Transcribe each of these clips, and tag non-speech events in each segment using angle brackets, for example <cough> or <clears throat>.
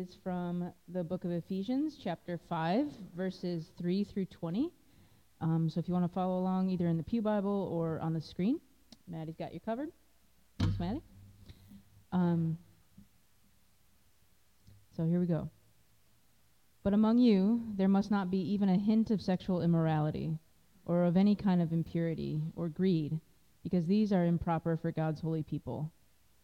is from the book of Ephesians, chapter 5, verses 3 through 20. Um, so if you want to follow along either in the Pew Bible or on the screen, Maddie's got you covered. Thanks, Maddie. Um, so here we go. But among you, there must not be even a hint of sexual immorality, or of any kind of impurity, or greed, because these are improper for God's holy people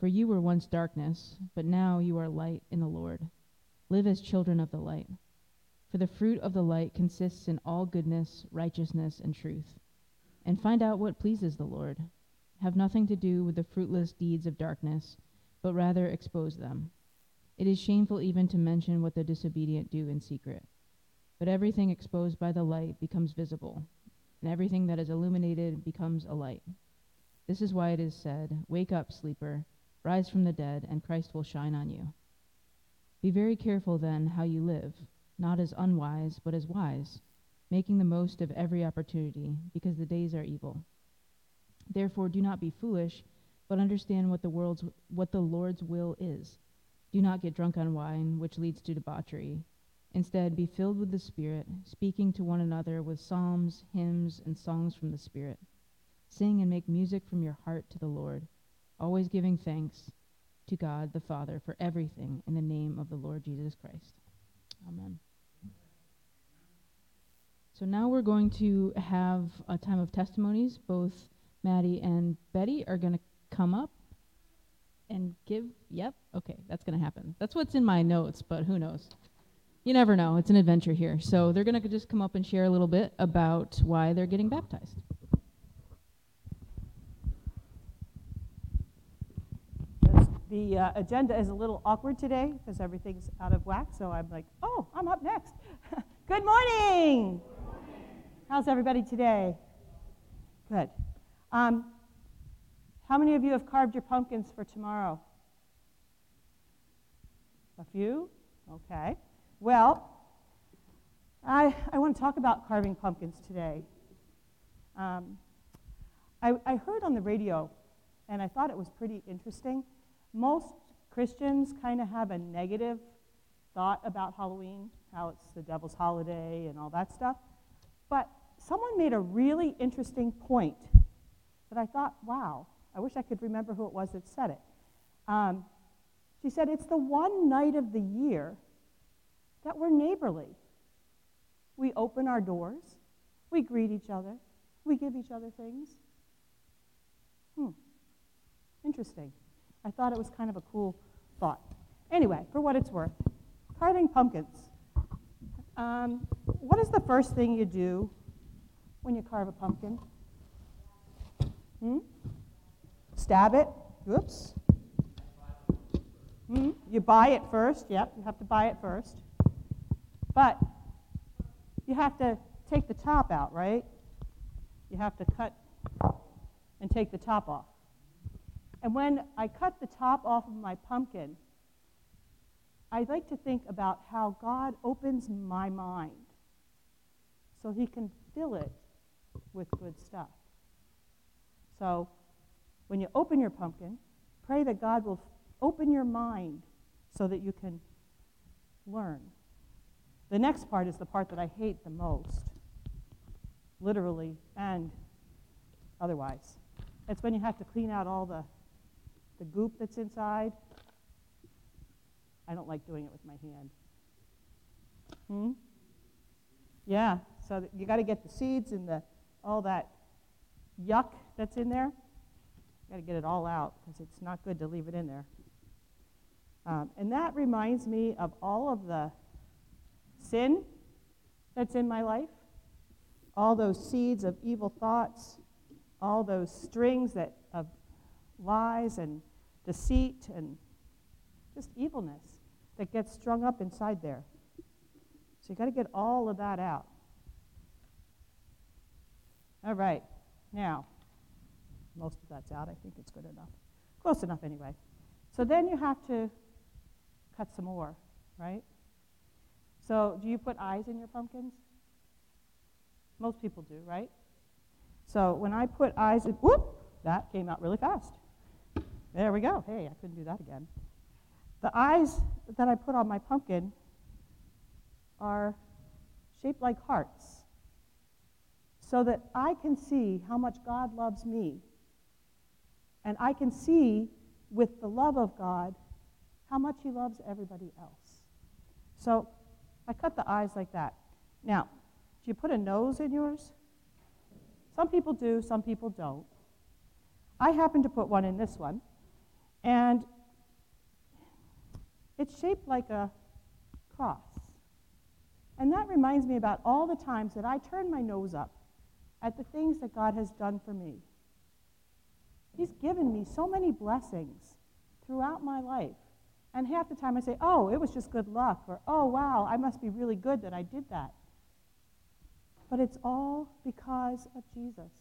For you were once darkness, but now you are light in the Lord. Live as children of the light. For the fruit of the light consists in all goodness, righteousness, and truth. And find out what pleases the Lord. Have nothing to do with the fruitless deeds of darkness, but rather expose them. It is shameful even to mention what the disobedient do in secret. But everything exposed by the light becomes visible, and everything that is illuminated becomes a light. This is why it is said, Wake up, sleeper Rise from the dead, and Christ will shine on you. Be very careful then how you live, not as unwise, but as wise, making the most of every opportunity, because the days are evil. Therefore, do not be foolish, but understand what the world's what the Lord's will is. Do not get drunk on wine, which leads to debauchery. Instead, be filled with the Spirit, speaking to one another with psalms, hymns, and songs from the Spirit. Sing and make music from your heart to the Lord always giving thanks to God the Father for everything in the name of the Lord Jesus Christ. Amen. So now we're going to have a time of testimonies. Both Maddie and Betty are going to come up and give. Yep, okay, that's going to happen. That's what's in my notes, but who knows? You never know. It's an adventure here. So they're going to just come up and share a little bit about why they're getting baptized. The uh, agenda is a little awkward today because everything's out of whack, so I'm like, oh, I'm up next. <laughs> Good morning. How's everybody today? Good. Um, how many of you have carved your pumpkins for tomorrow? A few? Okay. Well, I, I want to talk about carving pumpkins today. Um, I, I heard on the radio, and I thought it was pretty interesting most Christians kind of have a negative thought about Halloween, how it's the devil's holiday and all that stuff. But someone made a really interesting point that I thought, wow, I wish I could remember who it was that said it. Um, she said, it's the one night of the year that we're neighborly. We open our doors, we greet each other, we give each other things. Hmm, interesting. I thought it was kind of a cool thought. Anyway, for what it's worth, carving pumpkins. Um, what is the first thing you do when you carve a pumpkin? Hmm? Stab it. Oops. Hmm? You buy it first. Yep, you have to buy it first. But you have to take the top out, right? You have to cut and take the top off. And when I cut the top off of my pumpkin, I like to think about how God opens my mind so he can fill it with good stuff. So when you open your pumpkin, pray that God will open your mind so that you can learn. The next part is the part that I hate the most, literally and otherwise. It's when you have to clean out all the the goop that's inside. I don't like doing it with my hand. Hmm? Yeah, so you got to get the seeds and the all that yuck that's in there. Got to get it all out because it's not good to leave it in there. Um, and that reminds me of all of the sin that's in my life, all those seeds of evil thoughts, all those strings that lies and deceit and just evilness that gets strung up inside there. So you got to get all of that out. All right. Now, most of that's out. I think it's good enough. Close enough anyway. So then you have to cut some more, right? So do you put eyes in your pumpkins? Most people do, right? So when I put eyes in, whoop, that came out really fast. There we go. Hey, I couldn't do that again. The eyes that I put on my pumpkin are shaped like hearts so that I can see how much God loves me. And I can see with the love of God how much He loves everybody else. So I cut the eyes like that. Now, do you put a nose in yours? Some people do, some people don't. I happen to put one in this one. And it's shaped like a cross. And that reminds me about all the times that I turn my nose up at the things that God has done for me. He's given me so many blessings throughout my life. And half the time I say, oh, it was just good luck, or oh, wow, I must be really good that I did that. But it's all because of Jesus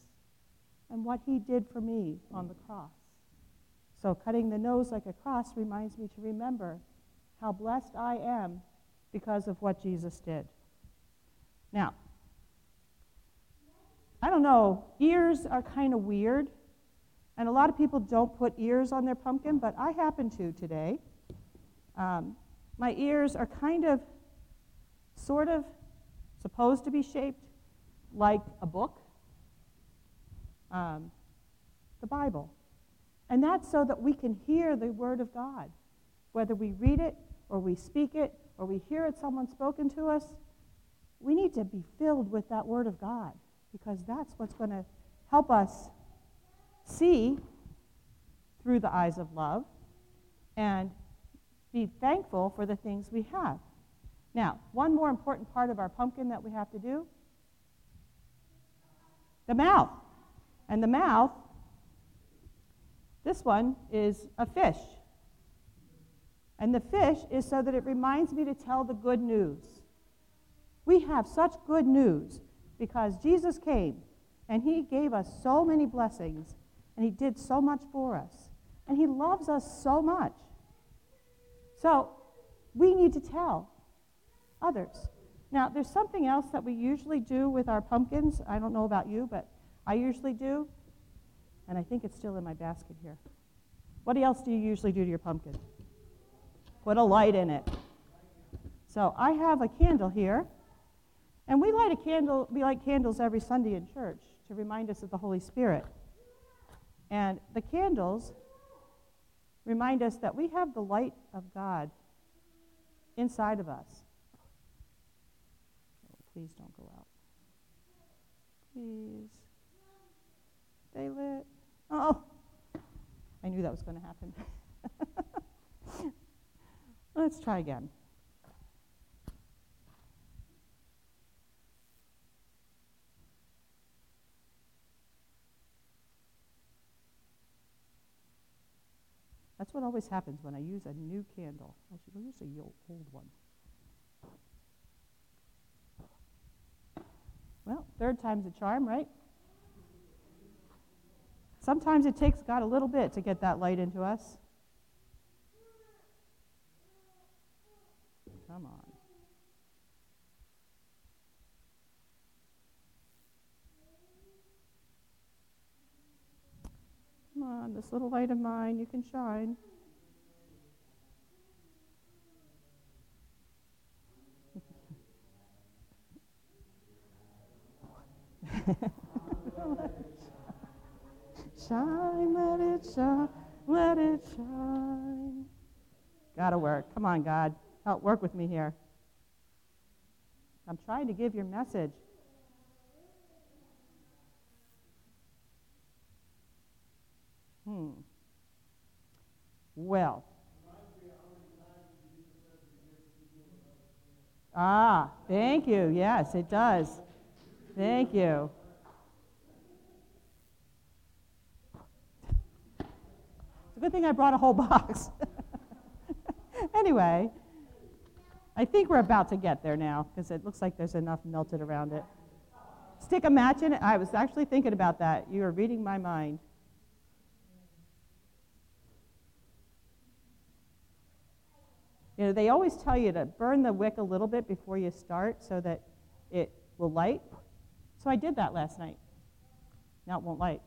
and what he did for me on the cross. So cutting the nose like a cross reminds me to remember how blessed I am because of what Jesus did. Now, I don't know, ears are kind of weird. And a lot of people don't put ears on their pumpkin, but I happen to today. Um, my ears are kind of, sort of, supposed to be shaped like a book, um, the Bible. And that's so that we can hear the Word of God. Whether we read it or we speak it or we hear it someone spoken to us, we need to be filled with that Word of God because that's what's going to help us see through the eyes of love and be thankful for the things we have. Now, one more important part of our pumpkin that we have to do the mouth. And the mouth, this one is a fish. And the fish is so that it reminds me to tell the good news. We have such good news because Jesus came and he gave us so many blessings and he did so much for us. And he loves us so much. So we need to tell others. Now, there's something else that we usually do with our pumpkins. I don't know about you, but I usually do. And I think it's still in my basket here. What else do you usually do to your pumpkin? Put a light in it. So I have a candle here. And we light a candle, we light candles every Sunday in church to remind us of the Holy Spirit. And the candles remind us that we have the light of God inside of us. Oh, please don't go out. Please. Stay lit. Oh, I knew that was going to happen. <laughs> Let's try again. That's what always happens when I use a new candle. I should use a old one. Well, third time's a charm, right? Sometimes it takes God a little bit to get that light into us. Come on. Come on, this little light of mine, you can shine. <laughs> shine, let it shine, let it shine. Gotta work. Come on, God. Help work with me here. I'm trying to give your message. Hmm. Well. Ah, thank you. Yes, it does. Thank you. It's a good thing I brought a whole box. <laughs> anyway, I think we're about to get there now because it looks like there's enough melted around it. Stick a match in it. I was actually thinking about that. You are reading my mind. You know, they always tell you to burn the wick a little bit before you start so that it will light. So I did that last night. Now it won't light.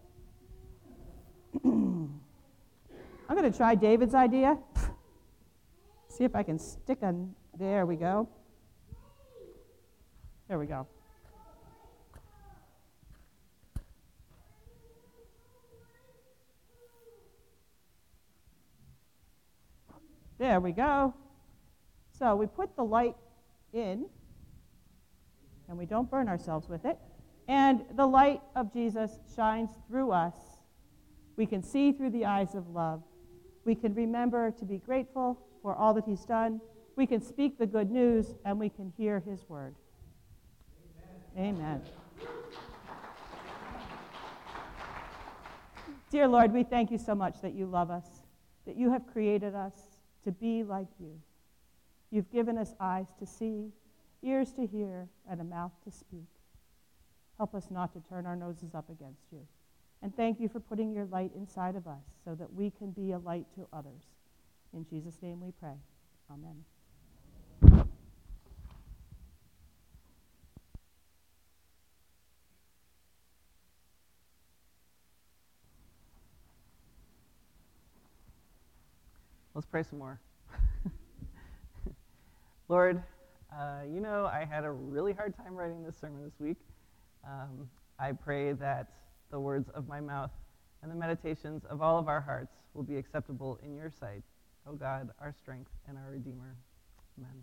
<clears throat> I'm going to try David's idea. See if I can stick on. There we go. There we go. There we go. So we put the light in, and we don't burn ourselves with it. And the light of Jesus shines through us. We can see through the eyes of love. We can remember to be grateful for all that He's done. We can speak the good news, and we can hear His word. Amen. Amen. Dear Lord, we thank you so much that you love us, that you have created us to be like you. You've given us eyes to see, ears to hear, and a mouth to speak. Help us not to turn our noses up against you. And thank you for putting your light inside of us so that we can be a light to others. In Jesus' name we pray. Amen. Let's pray some more. <laughs> Lord, uh, you know, I had a really hard time writing this sermon this week. Um, I pray that the words of my mouth and the meditations of all of our hearts will be acceptable in your sight, O God, our strength and our Redeemer. Amen.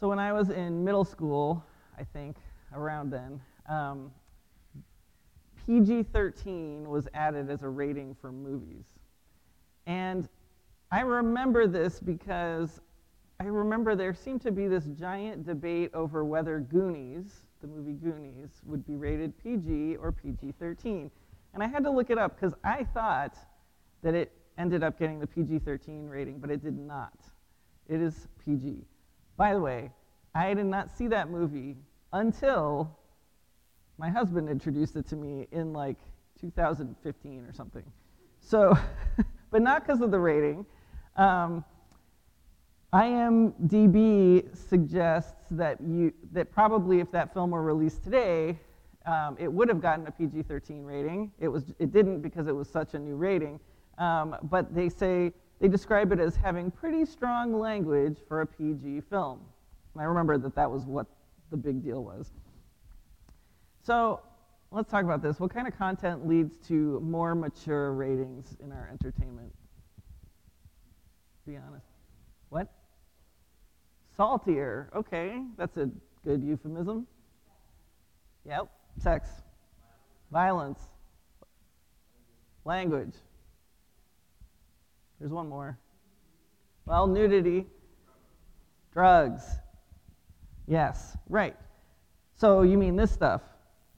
So, when I was in middle school, I think, around then, um, PG 13 was added as a rating for movies. And I remember this because I remember there seemed to be this giant debate over whether Goonies, the movie Goonies, would be rated PG or PG 13. And I had to look it up because I thought that it ended up getting the PG 13 rating, but it did not. It is PG. By the way, I did not see that movie until my husband introduced it to me in like 2015 or something. So, <laughs> but not because of the rating. Um, IMDb suggests that, you, that probably if that film were released today, um, it would have gotten a PG 13 rating. It, was, it didn't because it was such a new rating. Um, but they say, they describe it as having pretty strong language for a PG film. And I remember that that was what the big deal was. So let's talk about this. What kind of content leads to more mature ratings in our entertainment? Be honest. Saltier. Okay, that's a good euphemism. Yep. Sex. Violence. Language. There's one more. Well, nudity. Drugs. Yes, right. So you mean this stuff.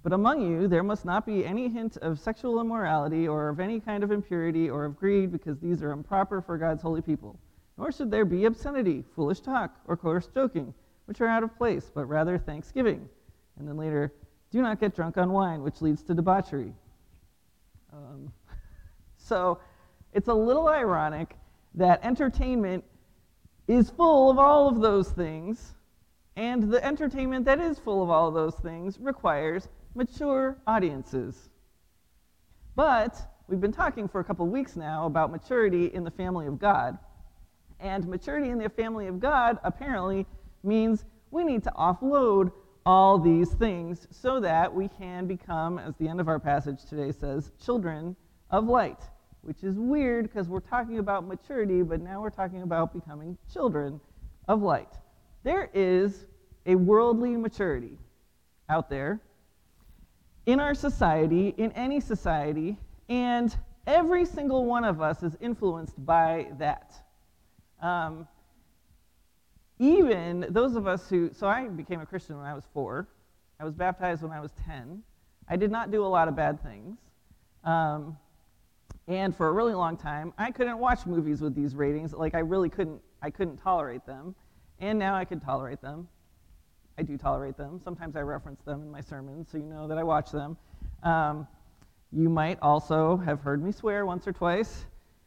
But among you there must not be any hint of sexual immorality or of any kind of impurity or of greed, because these are improper for God's holy people. Nor should there be obscenity, foolish talk, or coarse joking, which are out of place, but rather thanksgiving. And then later, do not get drunk on wine, which leads to debauchery. Um, <laughs> so it's a little ironic that entertainment is full of all of those things, and the entertainment that is full of all of those things requires mature audiences. But we've been talking for a couple weeks now about maturity in the family of God. And maturity in the family of God apparently means we need to offload all these things so that we can become, as the end of our passage today says, children of light, which is weird because we're talking about maturity, but now we're talking about becoming children of light. There is a worldly maturity out there in our society, in any society, and every single one of us is influenced by that. Um, even those of us who, so I became a Christian when I was four. I was baptized when I was 10. I did not do a lot of bad things. Um, and for a really long time, I couldn't watch movies with these ratings. Like, I really couldn't, I couldn't tolerate them, and now I could tolerate them. I do tolerate them. Sometimes I reference them in my sermons, so you know that I watch them. Um, you might also have heard me swear once or twice.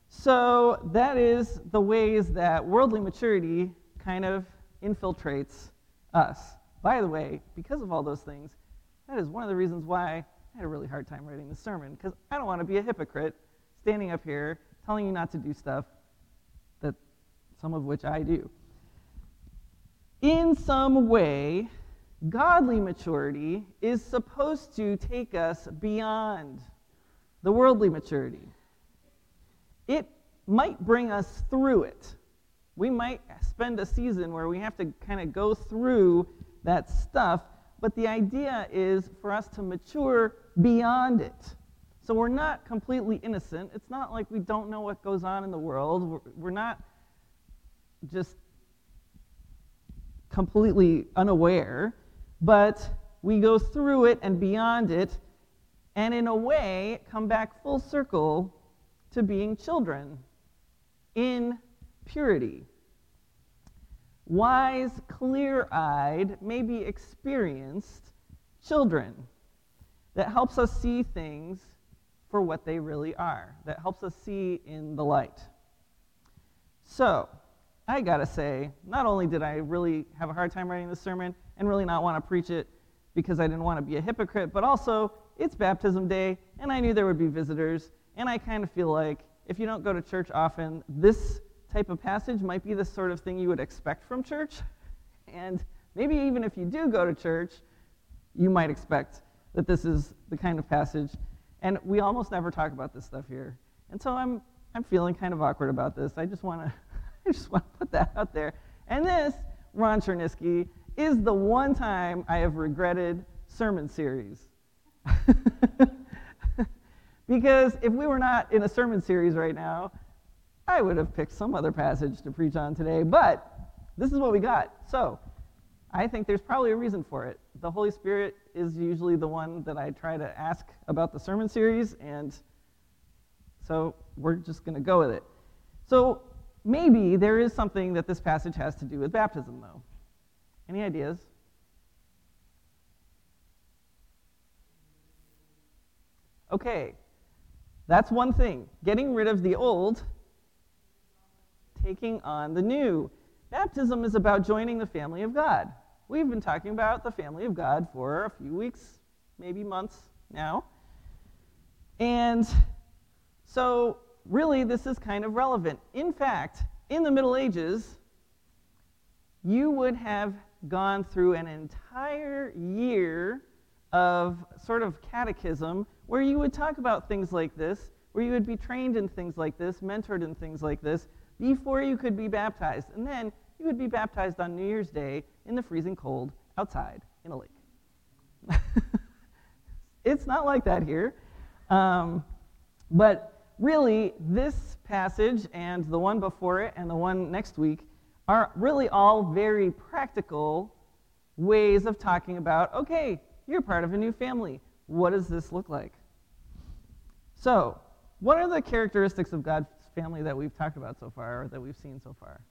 So that is the ways that worldly maturity kind of infiltrates us. By the way, because of all those things, that is one of the reasons why I had a really hard time writing the sermon, because I don't want to be a hypocrite standing up here telling you not to do stuff that some of which I do. In some way, godly maturity is supposed to take us beyond the worldly maturity. It might bring us through it. We might spend a season where we have to kind of go through that stuff, but the idea is for us to mature beyond it. So we're not completely innocent. It's not like we don't know what goes on in the world. We're, we're not just completely unaware, but we go through it and beyond it, and in a way come back full circle to being children in purity. Wise, clear eyed, maybe experienced children that helps us see things for what they really are, that helps us see in the light. So, I gotta say, not only did I really have a hard time writing this sermon and really not want to preach it because I didn't want to be a hypocrite, but also it's baptism day and I knew there would be visitors, and I kind of feel like if you don't go to church often, this type of passage might be the sort of thing you would expect from church. <laughs> And maybe even if you do go to church, you might expect that this is the kind of passage. And we almost never talk about this stuff here. And so I'm, I'm feeling kind of awkward about this. I just want to <laughs> I just want to put that out there. And this, Ron Chernisky, is the one time I have regretted sermon series. <laughs> because if we were not in a sermon series right now, I would have picked some other passage to preach on today, but this is what we got. So I think there's probably a reason for it. The Holy Spirit is usually the one that I try to ask about the sermon series, and so we're just going to go with it. So maybe there is something that this passage has to do with baptism, though. Any ideas? Okay, that's one thing. Getting rid of the old, taking on the new. Baptism is about joining the family of God. We've been talking about the family of God for a few weeks, maybe months now. And so really this is kind of relevant. In fact, in the Middle Ages, you would have gone through an entire year of sort of catechism where you would talk about things like this, where you would be trained in things like this, mentored in things like this, before you could be baptized. And then you would be baptized on New Year's Day in the freezing cold outside in a lake. <laughs> it's not like that here. Um, but really, this passage and the one before it and the one next week are really all very practical ways of talking about okay, you're part of a new family. What does this look like? So, what are the characteristics of God's family that we've talked about so far, or that we've seen so far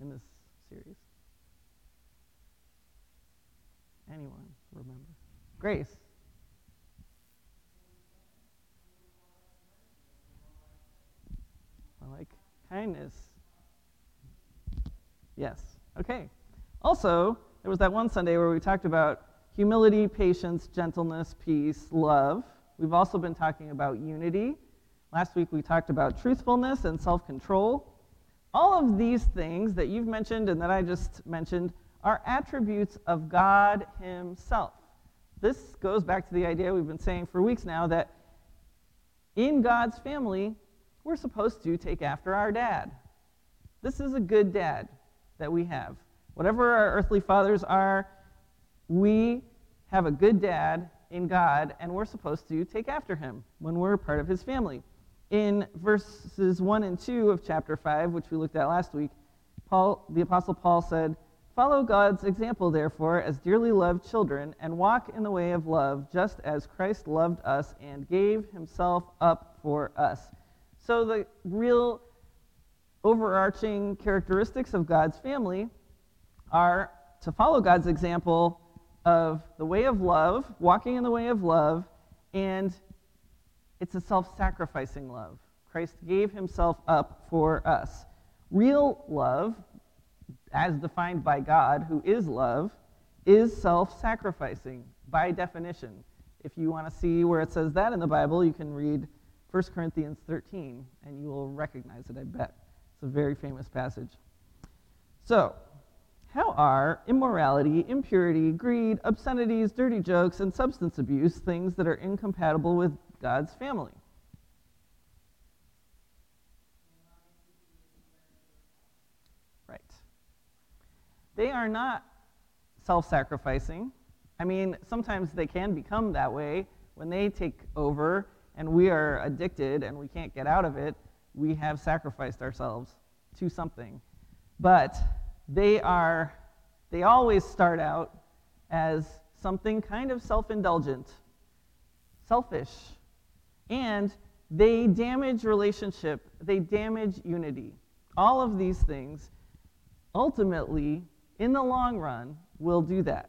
in this series? Anyone remember? Grace. I like kindness. Yes. Okay. Also, there was that one Sunday where we talked about humility, patience, gentleness, peace, love. We've also been talking about unity. Last week we talked about truthfulness and self control. All of these things that you've mentioned and that I just mentioned are attributes of God Himself. This goes back to the idea we've been saying for weeks now that in God's family, we're supposed to take after our dad. This is a good dad that we have. Whatever our earthly fathers are, we have a good dad in God, and we're supposed to take after him when we're part of his family. In verses 1 and 2 of chapter 5, which we looked at last week, Paul, the Apostle Paul said, Follow God's example, therefore, as dearly loved children, and walk in the way of love, just as Christ loved us and gave himself up for us. So, the real overarching characteristics of God's family are to follow God's example of the way of love, walking in the way of love, and it's a self sacrificing love. Christ gave himself up for us. Real love, as defined by God, who is love, is self sacrificing by definition. If you want to see where it says that in the Bible, you can read 1 Corinthians 13 and you will recognize it, I bet. It's a very famous passage. So, how are immorality, impurity, greed, obscenities, dirty jokes, and substance abuse things that are incompatible with God's family? Right. They are not self sacrificing. I mean, sometimes they can become that way when they take over and we are addicted and we can't get out of it. We have sacrificed ourselves to something. But they are, they always start out as something kind of self indulgent, selfish, and they damage relationship, they damage unity. All of these things ultimately, in the long run, will do that.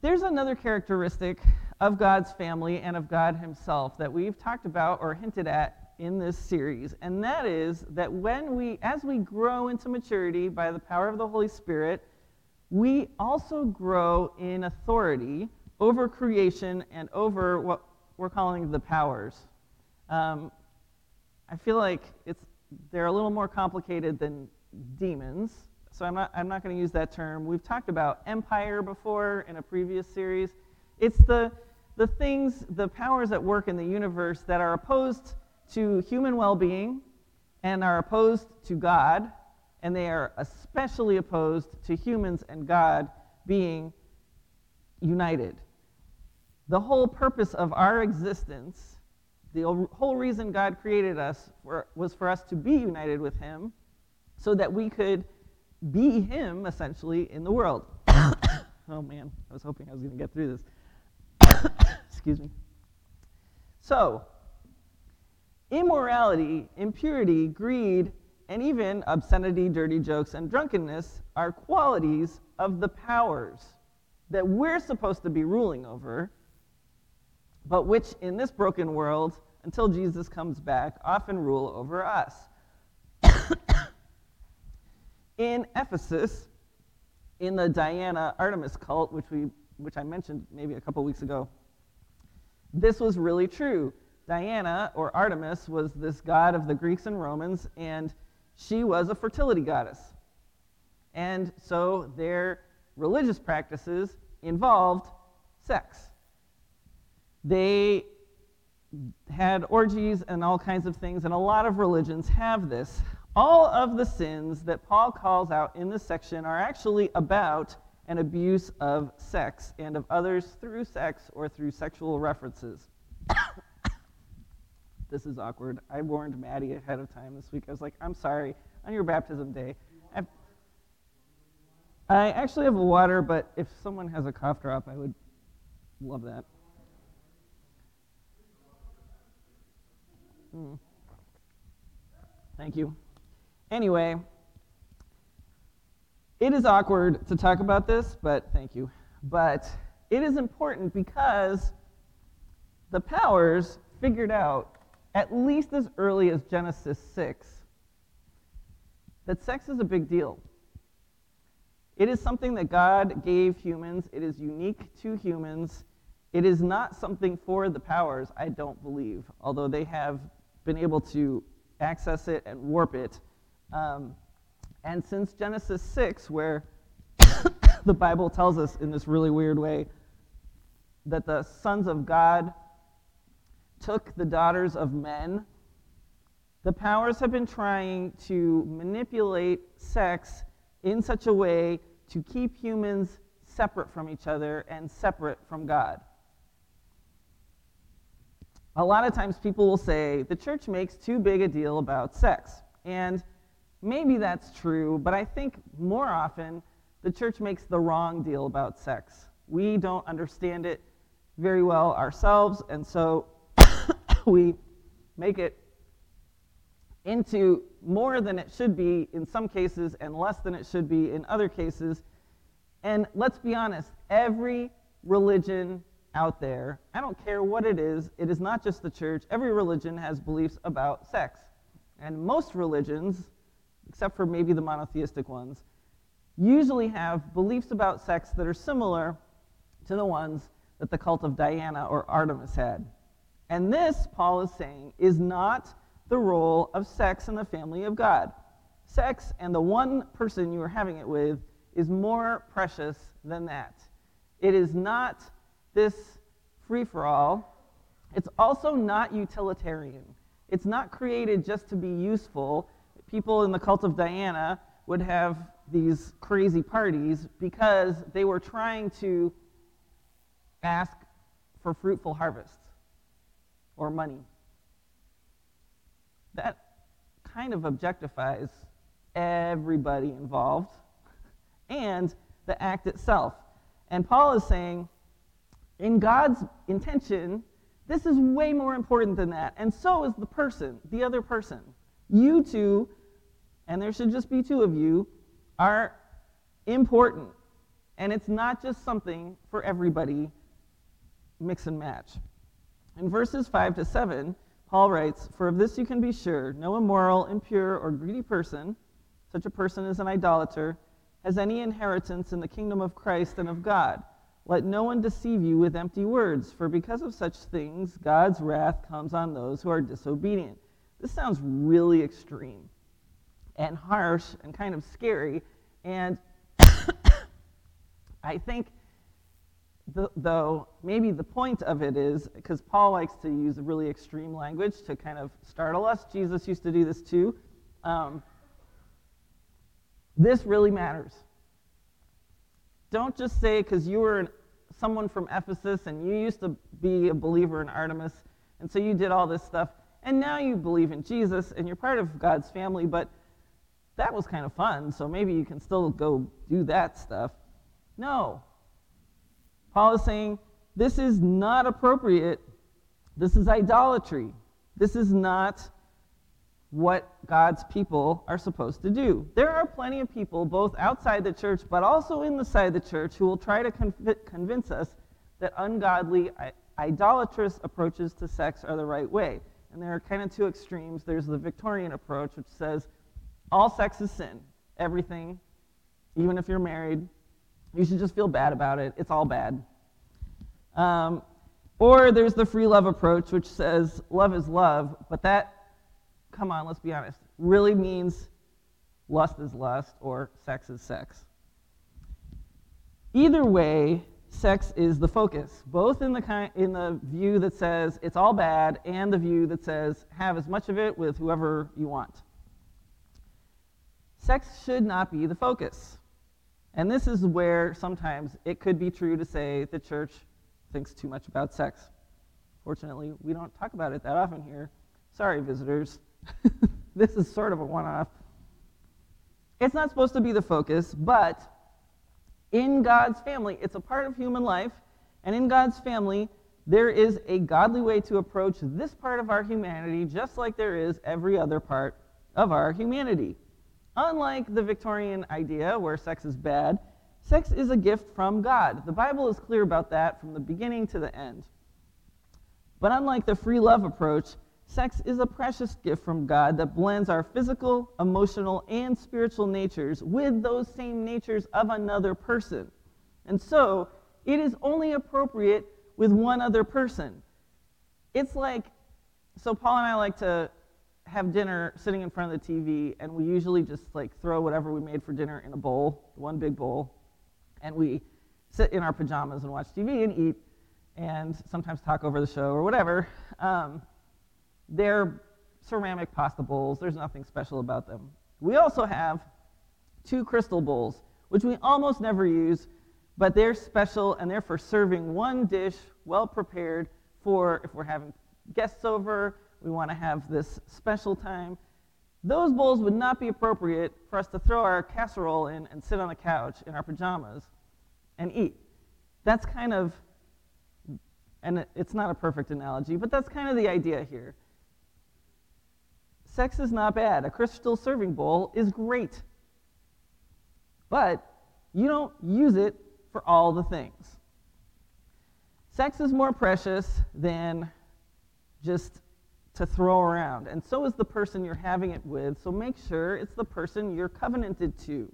There's another characteristic of God's family and of God Himself that we've talked about or hinted at in this series, and that is that when we, as we grow into maturity by the power of the Holy Spirit, we also grow in authority over creation and over what we're calling the powers. Um, I feel like it's, they're a little more complicated than demons, so I'm not, I'm not going to use that term. We've talked about empire before in a previous series. It's the, the things, the powers at work in the universe that are opposed to human well being and are opposed to God, and they are especially opposed to humans and God being united. The whole purpose of our existence, the whole reason God created us for, was for us to be united with Him so that we could be Him essentially in the world. <coughs> oh man, I was hoping I was going to get through this. <coughs> Excuse me. So, immorality, impurity, greed, and even obscenity, dirty jokes, and drunkenness are qualities of the powers that we're supposed to be ruling over, but which in this broken world, until Jesus comes back, often rule over us. <coughs> in Ephesus, in the Diana Artemis cult, which, we, which I mentioned maybe a couple weeks ago, this was really true. Diana, or Artemis, was this god of the Greeks and Romans, and she was a fertility goddess. And so their religious practices involved sex. They had orgies and all kinds of things, and a lot of religions have this. All of the sins that Paul calls out in this section are actually about an abuse of sex and of others through sex or through sexual references. This is awkward. I warned Maddie ahead of time this week. I was like, I'm sorry, on your baptism day. I've, I actually have water, but if someone has a cough drop, I would love that. Mm. Thank you. Anyway, it is awkward to talk about this, but thank you. But it is important because the powers figured out, at least as early as Genesis 6, that sex is a big deal. It is something that God gave humans, it is unique to humans. It is not something for the powers, I don't believe, although they have been able to access it and warp it. Um, and since Genesis 6, where <coughs> the Bible tells us in this really weird way that the sons of God took the daughters of men, the powers have been trying to manipulate sex in such a way to keep humans separate from each other and separate from God. A lot of times people will say the church makes too big a deal about sex. And maybe that's true, but I think more often the church makes the wrong deal about sex. We don't understand it very well ourselves, and so <coughs> we make it into more than it should be in some cases and less than it should be in other cases. And let's be honest, every religion out there, I don't care what it is, it is not just the church, every religion has beliefs about sex. And most religions, except for maybe the monotheistic ones, usually have beliefs about sex that are similar to the ones that the cult of Diana or Artemis had. And this, Paul is saying, is not the role of sex in the family of God. Sex and the one person you are having it with is more precious than that. It is not this free for all. It's also not utilitarian. It's not created just to be useful. People in the cult of Diana would have these crazy parties because they were trying to ask for fruitful harvests or money. That kind of objectifies everybody involved and the act itself. And Paul is saying, in God's intention, this is way more important than that. And so is the person, the other person. You two, and there should just be two of you, are important. And it's not just something for everybody, mix and match. In verses 5 to 7, Paul writes, For of this you can be sure no immoral, impure, or greedy person, such a person as an idolater, has any inheritance in the kingdom of Christ and of God. Let no one deceive you with empty words, for because of such things, God's wrath comes on those who are disobedient. This sounds really extreme and harsh and kind of scary. And <coughs> I think, the, though, maybe the point of it is because Paul likes to use really extreme language to kind of startle us. Jesus used to do this too. Um, this really matters. Don't just say because you were an, someone from Ephesus and you used to be a believer in Artemis, and so you did all this stuff, and now you believe in Jesus and you're part of God's family, but that was kind of fun, so maybe you can still go do that stuff. No. Paul is saying this is not appropriate. This is idolatry. This is not what God's people are supposed to do. There are plenty of people, both outside the church but also inside the church, who will try to conv- convince us that ungodly, idolatrous approaches to sex are the right way. And there are kind of two extremes. There's the Victorian approach, which says all sex is sin, everything, even if you're married. You should just feel bad about it. It's all bad. Um, or there's the free love approach, which says love is love, but that come on, let's be honest, really means lust is lust or sex is sex. Either way, sex is the focus, both in the, kind, in the view that says it's all bad and the view that says have as much of it with whoever you want. Sex should not be the focus. And this is where sometimes it could be true to say the church thinks too much about sex. Fortunately, we don't talk about it that often here. Sorry, visitors. <laughs> this is sort of a one off. It's not supposed to be the focus, but in God's family, it's a part of human life, and in God's family, there is a godly way to approach this part of our humanity just like there is every other part of our humanity. Unlike the Victorian idea where sex is bad, sex is a gift from God. The Bible is clear about that from the beginning to the end. But unlike the free love approach, Sex is a precious gift from God that blends our physical, emotional, and spiritual natures with those same natures of another person. And so, it is only appropriate with one other person. It's like, so Paul and I like to have dinner sitting in front of the TV, and we usually just like throw whatever we made for dinner in a bowl, one big bowl, and we sit in our pajamas and watch TV and eat, and sometimes talk over the show or whatever. Um, they're ceramic pasta bowls. There's nothing special about them. We also have two crystal bowls, which we almost never use, but they're special and they're for serving one dish well prepared for if we're having guests over, we want to have this special time. Those bowls would not be appropriate for us to throw our casserole in and sit on the couch in our pajamas and eat. That's kind of, and it's not a perfect analogy, but that's kind of the idea here sex is not bad. A crystal serving bowl is great. But you don't use it for all the things. Sex is more precious than just to throw around, and so is the person you're having it with, so make sure it's the person you're covenanted to.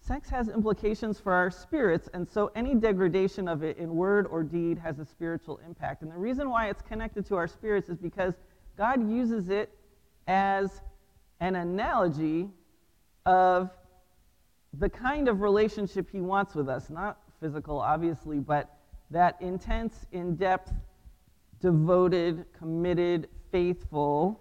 Sex has implications for our spirits, and so any degradation of it in word or deed has a spiritual impact. And the reason why it's connected to our spirits is because God uses it as an analogy of the kind of relationship He wants with us. Not physical, obviously, but that intense, in depth, devoted, committed, faithful,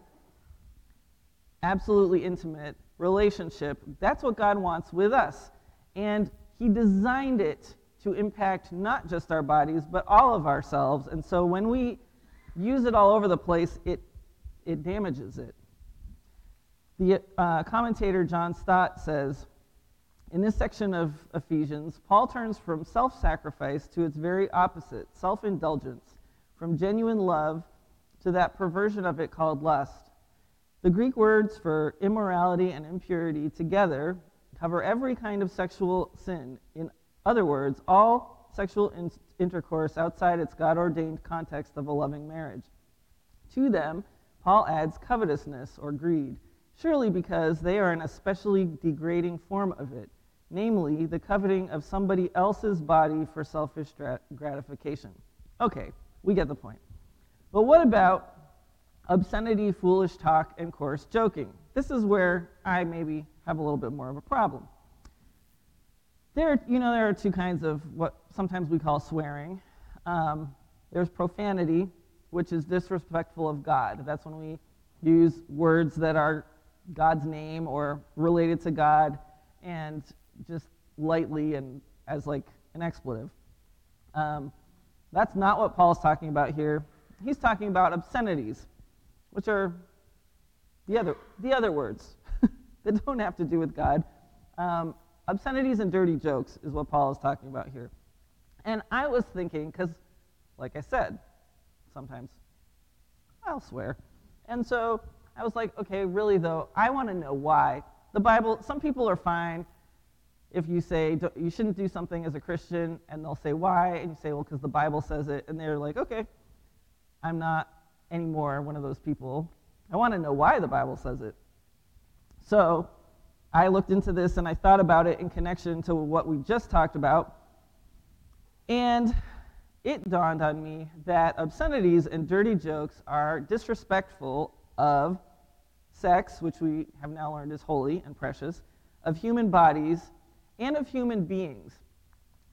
absolutely intimate relationship. That's what God wants with us. And He designed it to impact not just our bodies, but all of ourselves. And so when we use it all over the place, it, it damages it. The uh, commentator John Stott says in this section of Ephesians, Paul turns from self sacrifice to its very opposite, self indulgence, from genuine love to that perversion of it called lust. The Greek words for immorality and impurity together cover every kind of sexual sin. In other words, all sexual in- intercourse outside its God ordained context of a loving marriage. To them, Paul adds covetousness or greed, surely because they are an especially degrading form of it, namely the coveting of somebody else's body for selfish gratification. Okay, we get the point. But what about obscenity, foolish talk, and coarse joking. This is where I maybe have a little bit more of a problem. There, you know, there are two kinds of what sometimes we call swearing. Um, there's profanity, which is disrespectful of God. That's when we use words that are God's name or related to God and just lightly and as like an expletive. Um, that's not what Paul's talking about here. He's talking about obscenities which are the other, the other words <laughs> that don't have to do with God. Um, obscenities and dirty jokes is what Paul is talking about here. And I was thinking, because, like I said, sometimes I'll swear. And so I was like, okay, really though, I want to know why. The Bible, some people are fine if you say you shouldn't do something as a Christian, and they'll say why, and you say, well, because the Bible says it, and they're like, okay, I'm not anymore one of those people. I want to know why the Bible says it. So I looked into this and I thought about it in connection to what we just talked about. And it dawned on me that obscenities and dirty jokes are disrespectful of sex, which we have now learned is holy and precious, of human bodies, and of human beings.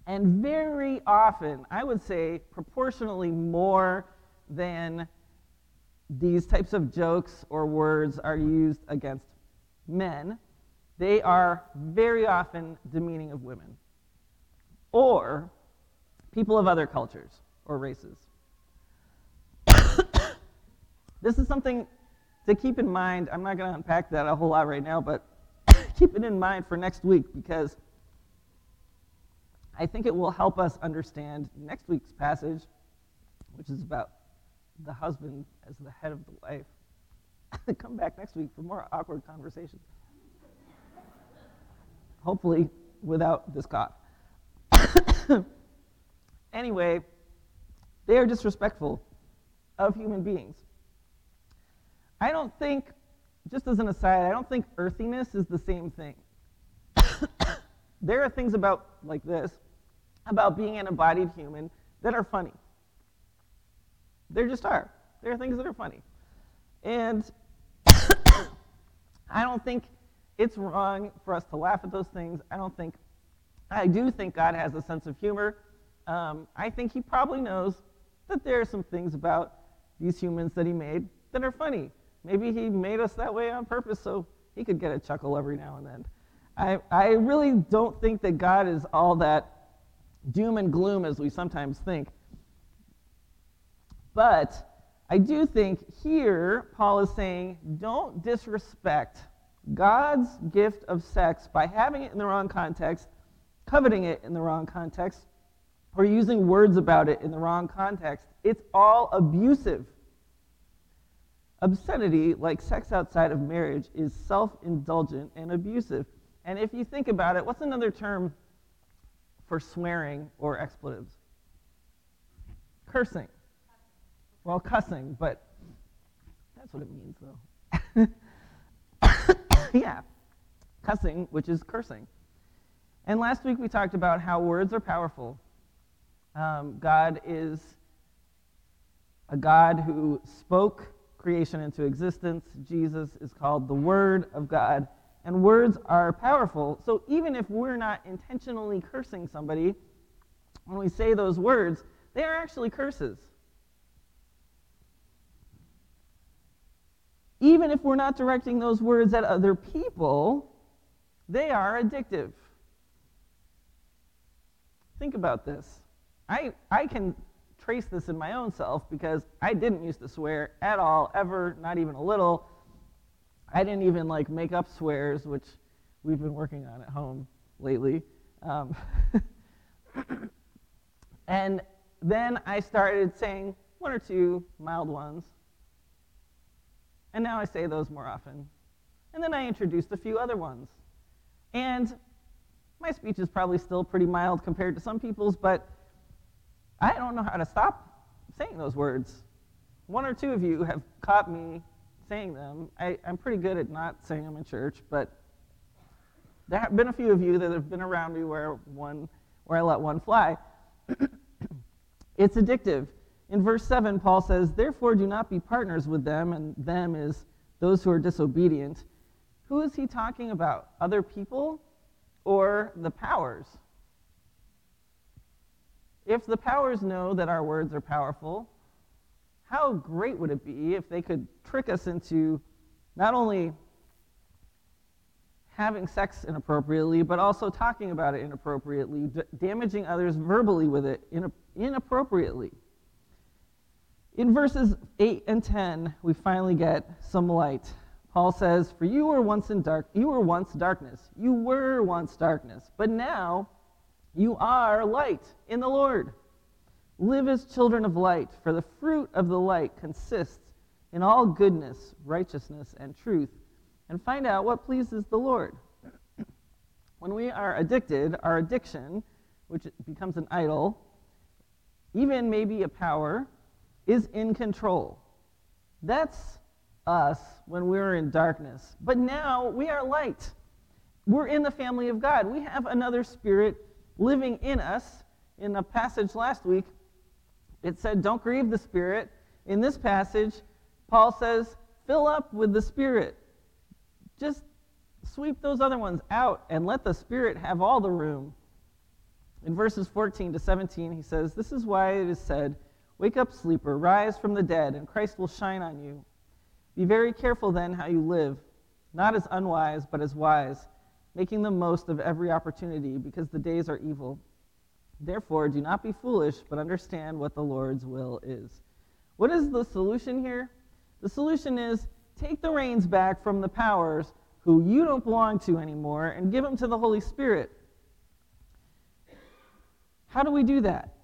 And very often, I would say proportionally more than these types of jokes or words are used against men, they are very often demeaning of women or people of other cultures or races. <coughs> this is something to keep in mind. I'm not going to unpack that a whole lot right now, but <coughs> keep it in mind for next week because I think it will help us understand next week's passage, which is about the husband as the head of the wife. <laughs> Come back next week for more awkward conversations. Hopefully, without this cough. <coughs> anyway, they are disrespectful of human beings. I don't think, just as an aside, I don't think earthiness is the same thing. <coughs> there are things about, like this, about being an embodied human that are funny. There just are. There are things that are funny. And <coughs> I don't think it's wrong for us to laugh at those things. I don't think, I do think God has a sense of humor. Um, I think he probably knows that there are some things about these humans that he made that are funny. Maybe he made us that way on purpose so he could get a chuckle every now and then. I, I really don't think that God is all that doom and gloom as we sometimes think. But I do think here Paul is saying don't disrespect God's gift of sex by having it in the wrong context, coveting it in the wrong context, or using words about it in the wrong context. It's all abusive. Obscenity, like sex outside of marriage, is self indulgent and abusive. And if you think about it, what's another term for swearing or expletives? Cursing. Well, cussing, but that's what it means, though. <coughs> yeah, cussing, which is cursing. And last week we talked about how words are powerful. Um, God is a God who spoke creation into existence. Jesus is called the Word of God. And words are powerful. So even if we're not intentionally cursing somebody, when we say those words, they are actually curses. Even if we're not directing those words at other people, they are addictive. Think about this. I, I can trace this in my own self because I didn't used to swear at all, ever, not even a little. I didn't even like make up swears, which we've been working on at home lately. Um, <laughs> and then I started saying one or two mild ones. And now I say those more often. And then I introduced a few other ones. And my speech is probably still pretty mild compared to some people's, but I don't know how to stop saying those words. One or two of you have caught me saying them. I, am pretty good at not saying them in church, but there have been a few of you that have been around me where one where I let one fly. <coughs> it's addictive. In verse 7, Paul says, Therefore do not be partners with them, and them is those who are disobedient. Who is he talking about? Other people or the powers? If the powers know that our words are powerful, how great would it be if they could trick us into not only having sex inappropriately, but also talking about it inappropriately, d- damaging others verbally with it in- inappropriately. In verses 8 and 10, we finally get some light. Paul says, For you were once in dark you were once darkness. You were once darkness, but now you are light in the Lord. Live as children of light, for the fruit of the light consists in all goodness, righteousness, and truth, and find out what pleases the Lord. <clears throat> when we are addicted, our addiction, which becomes an idol, even maybe a power, is in control. That's us when we're in darkness. But now we are light. We're in the family of God. We have another spirit living in us. In a passage last week, it said, Don't grieve the Spirit. In this passage, Paul says, Fill up with the Spirit. Just sweep those other ones out and let the Spirit have all the room. In verses 14 to 17, he says, This is why it is said, Wake up, sleeper, rise from the dead, and Christ will shine on you. Be very careful then how you live, not as unwise, but as wise making the most of every opportunity because the days are evil. Therefore, do not be foolish, but understand what the Lord's will is. What is the solution here? The solution is take the reins back from the powers who you don't belong to anymore and give them to the Holy Spirit. How do we do that?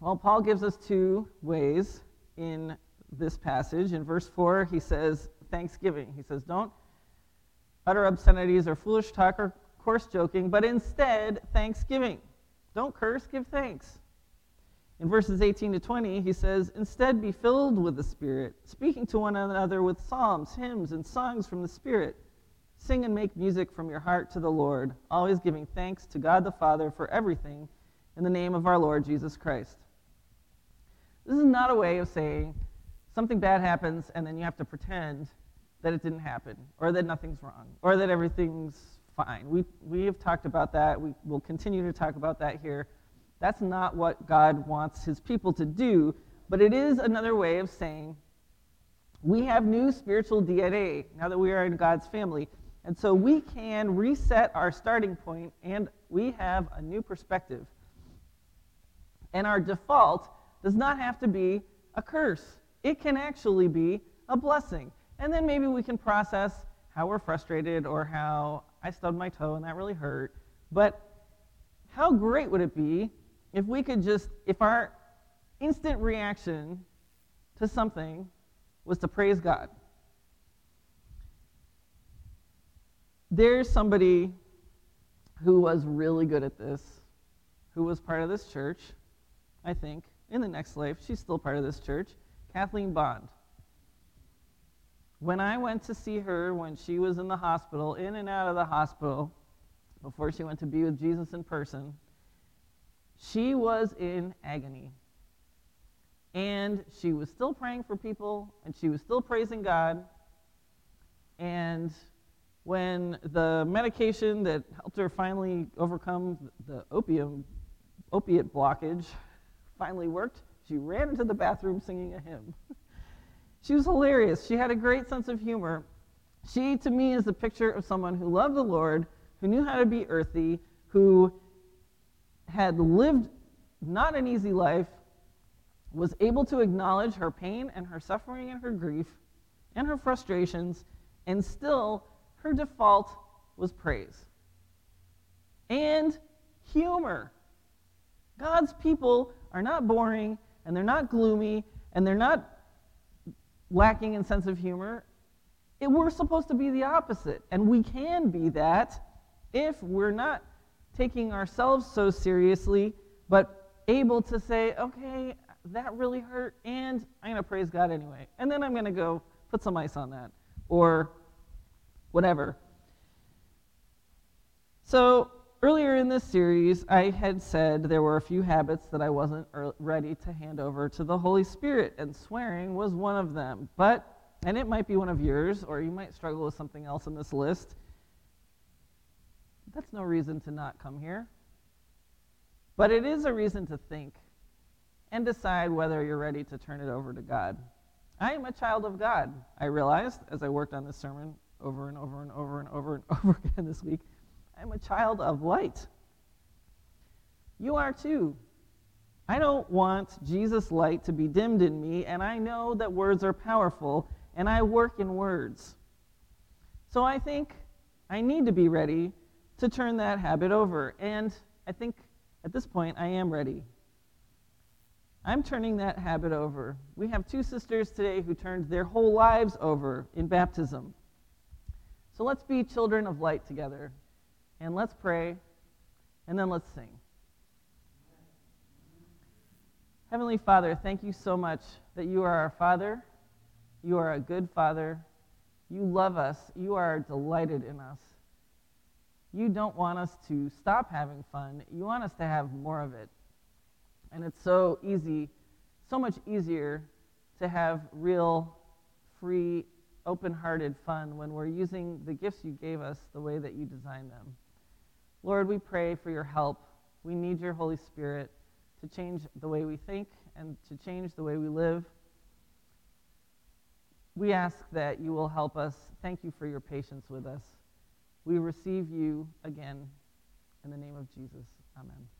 Well, Paul gives us two ways in this passage. In verse 4, he says, Thanksgiving. He says, Don't utter obscenities or foolish talk or coarse joking, but instead thanksgiving. Don't curse, give thanks. In verses 18 to 20, he says, Instead be filled with the Spirit, speaking to one another with psalms, hymns, and songs from the Spirit. Sing and make music from your heart to the Lord, always giving thanks to God the Father for everything in the name of our Lord Jesus Christ. This is not a way of saying something bad happens and then you have to pretend that it didn't happen, or that nothing's wrong, or that everything's fine. We, we have talked about that. We will continue to talk about that here. That's not what God wants his people to do, but it is another way of saying we have new spiritual DNA now that we are in God's family. And so we can reset our starting point and we have a new perspective. And our default does not have to be a curse, it can actually be a blessing. And then maybe we can process how we're frustrated or how I stubbed my toe and that really hurt. But how great would it be if we could just, if our instant reaction to something was to praise God. There's somebody who was really good at this, who was part of this church, I think, in the next life. She's still part of this church, Kathleen Bond. When I went to see her when she was in the hospital, in and out of the hospital, before she went to be with Jesus in person, she was in agony. And she was still praying for people, and she was still praising God. And when the medication that helped her finally overcome the opium, opiate blockage finally worked, she ran into the bathroom singing a hymn. <laughs> she was hilarious. She had a great sense of humor. She, to me, is a picture of someone who loved the Lord, who knew how to be earthy, who had lived not an easy life, was able to acknowledge her pain and her suffering and her grief and her frustrations, and still her default was praise and humor. God's people are not boring and they're not gloomy and they're not lacking in sense of humor. It, we're supposed to be the opposite, and we can be that if we're not taking ourselves so seriously, but able to say, okay, that really hurt, and I'm going to praise God anyway. And then I'm going to go put some ice on that, or whatever. So, earlier in this series, I had said there were a few habits that I wasn't ready to hand over to the Holy Spirit, and swearing was one of them. But, and it might be one of yours, or you might struggle with something else in this list. That's no reason to not come here. But it is a reason to think and decide whether you're ready to turn it over to God. I am a child of God, I realized as I worked on this sermon over and over and over and over and over <laughs> again this week. I'm a child of light. You are too. I don't want Jesus' light to be dimmed in me, and I know that words are powerful, and I work in words. So I think I need to be ready to turn that habit over. And I think at this point, I am ready. I'm turning that habit over. We have two sisters today who turned their whole lives over in baptism. So let's be children of light together. And let's pray. And then let's sing. Heavenly Father, thank you so much that you are our Father. You are a good Father. You love us. You are delighted in us. You don't want us to stop having fun. You want us to have more of it. And it's so easy, so much easier to have real, free, open hearted fun when we're using the gifts you gave us the way that you designed them. Lord, we pray for your help. We need your Holy Spirit to change the way we think and to change the way we live. We ask that you will help us. Thank you for your patience with us. We receive you again in the name of Jesus. Amen.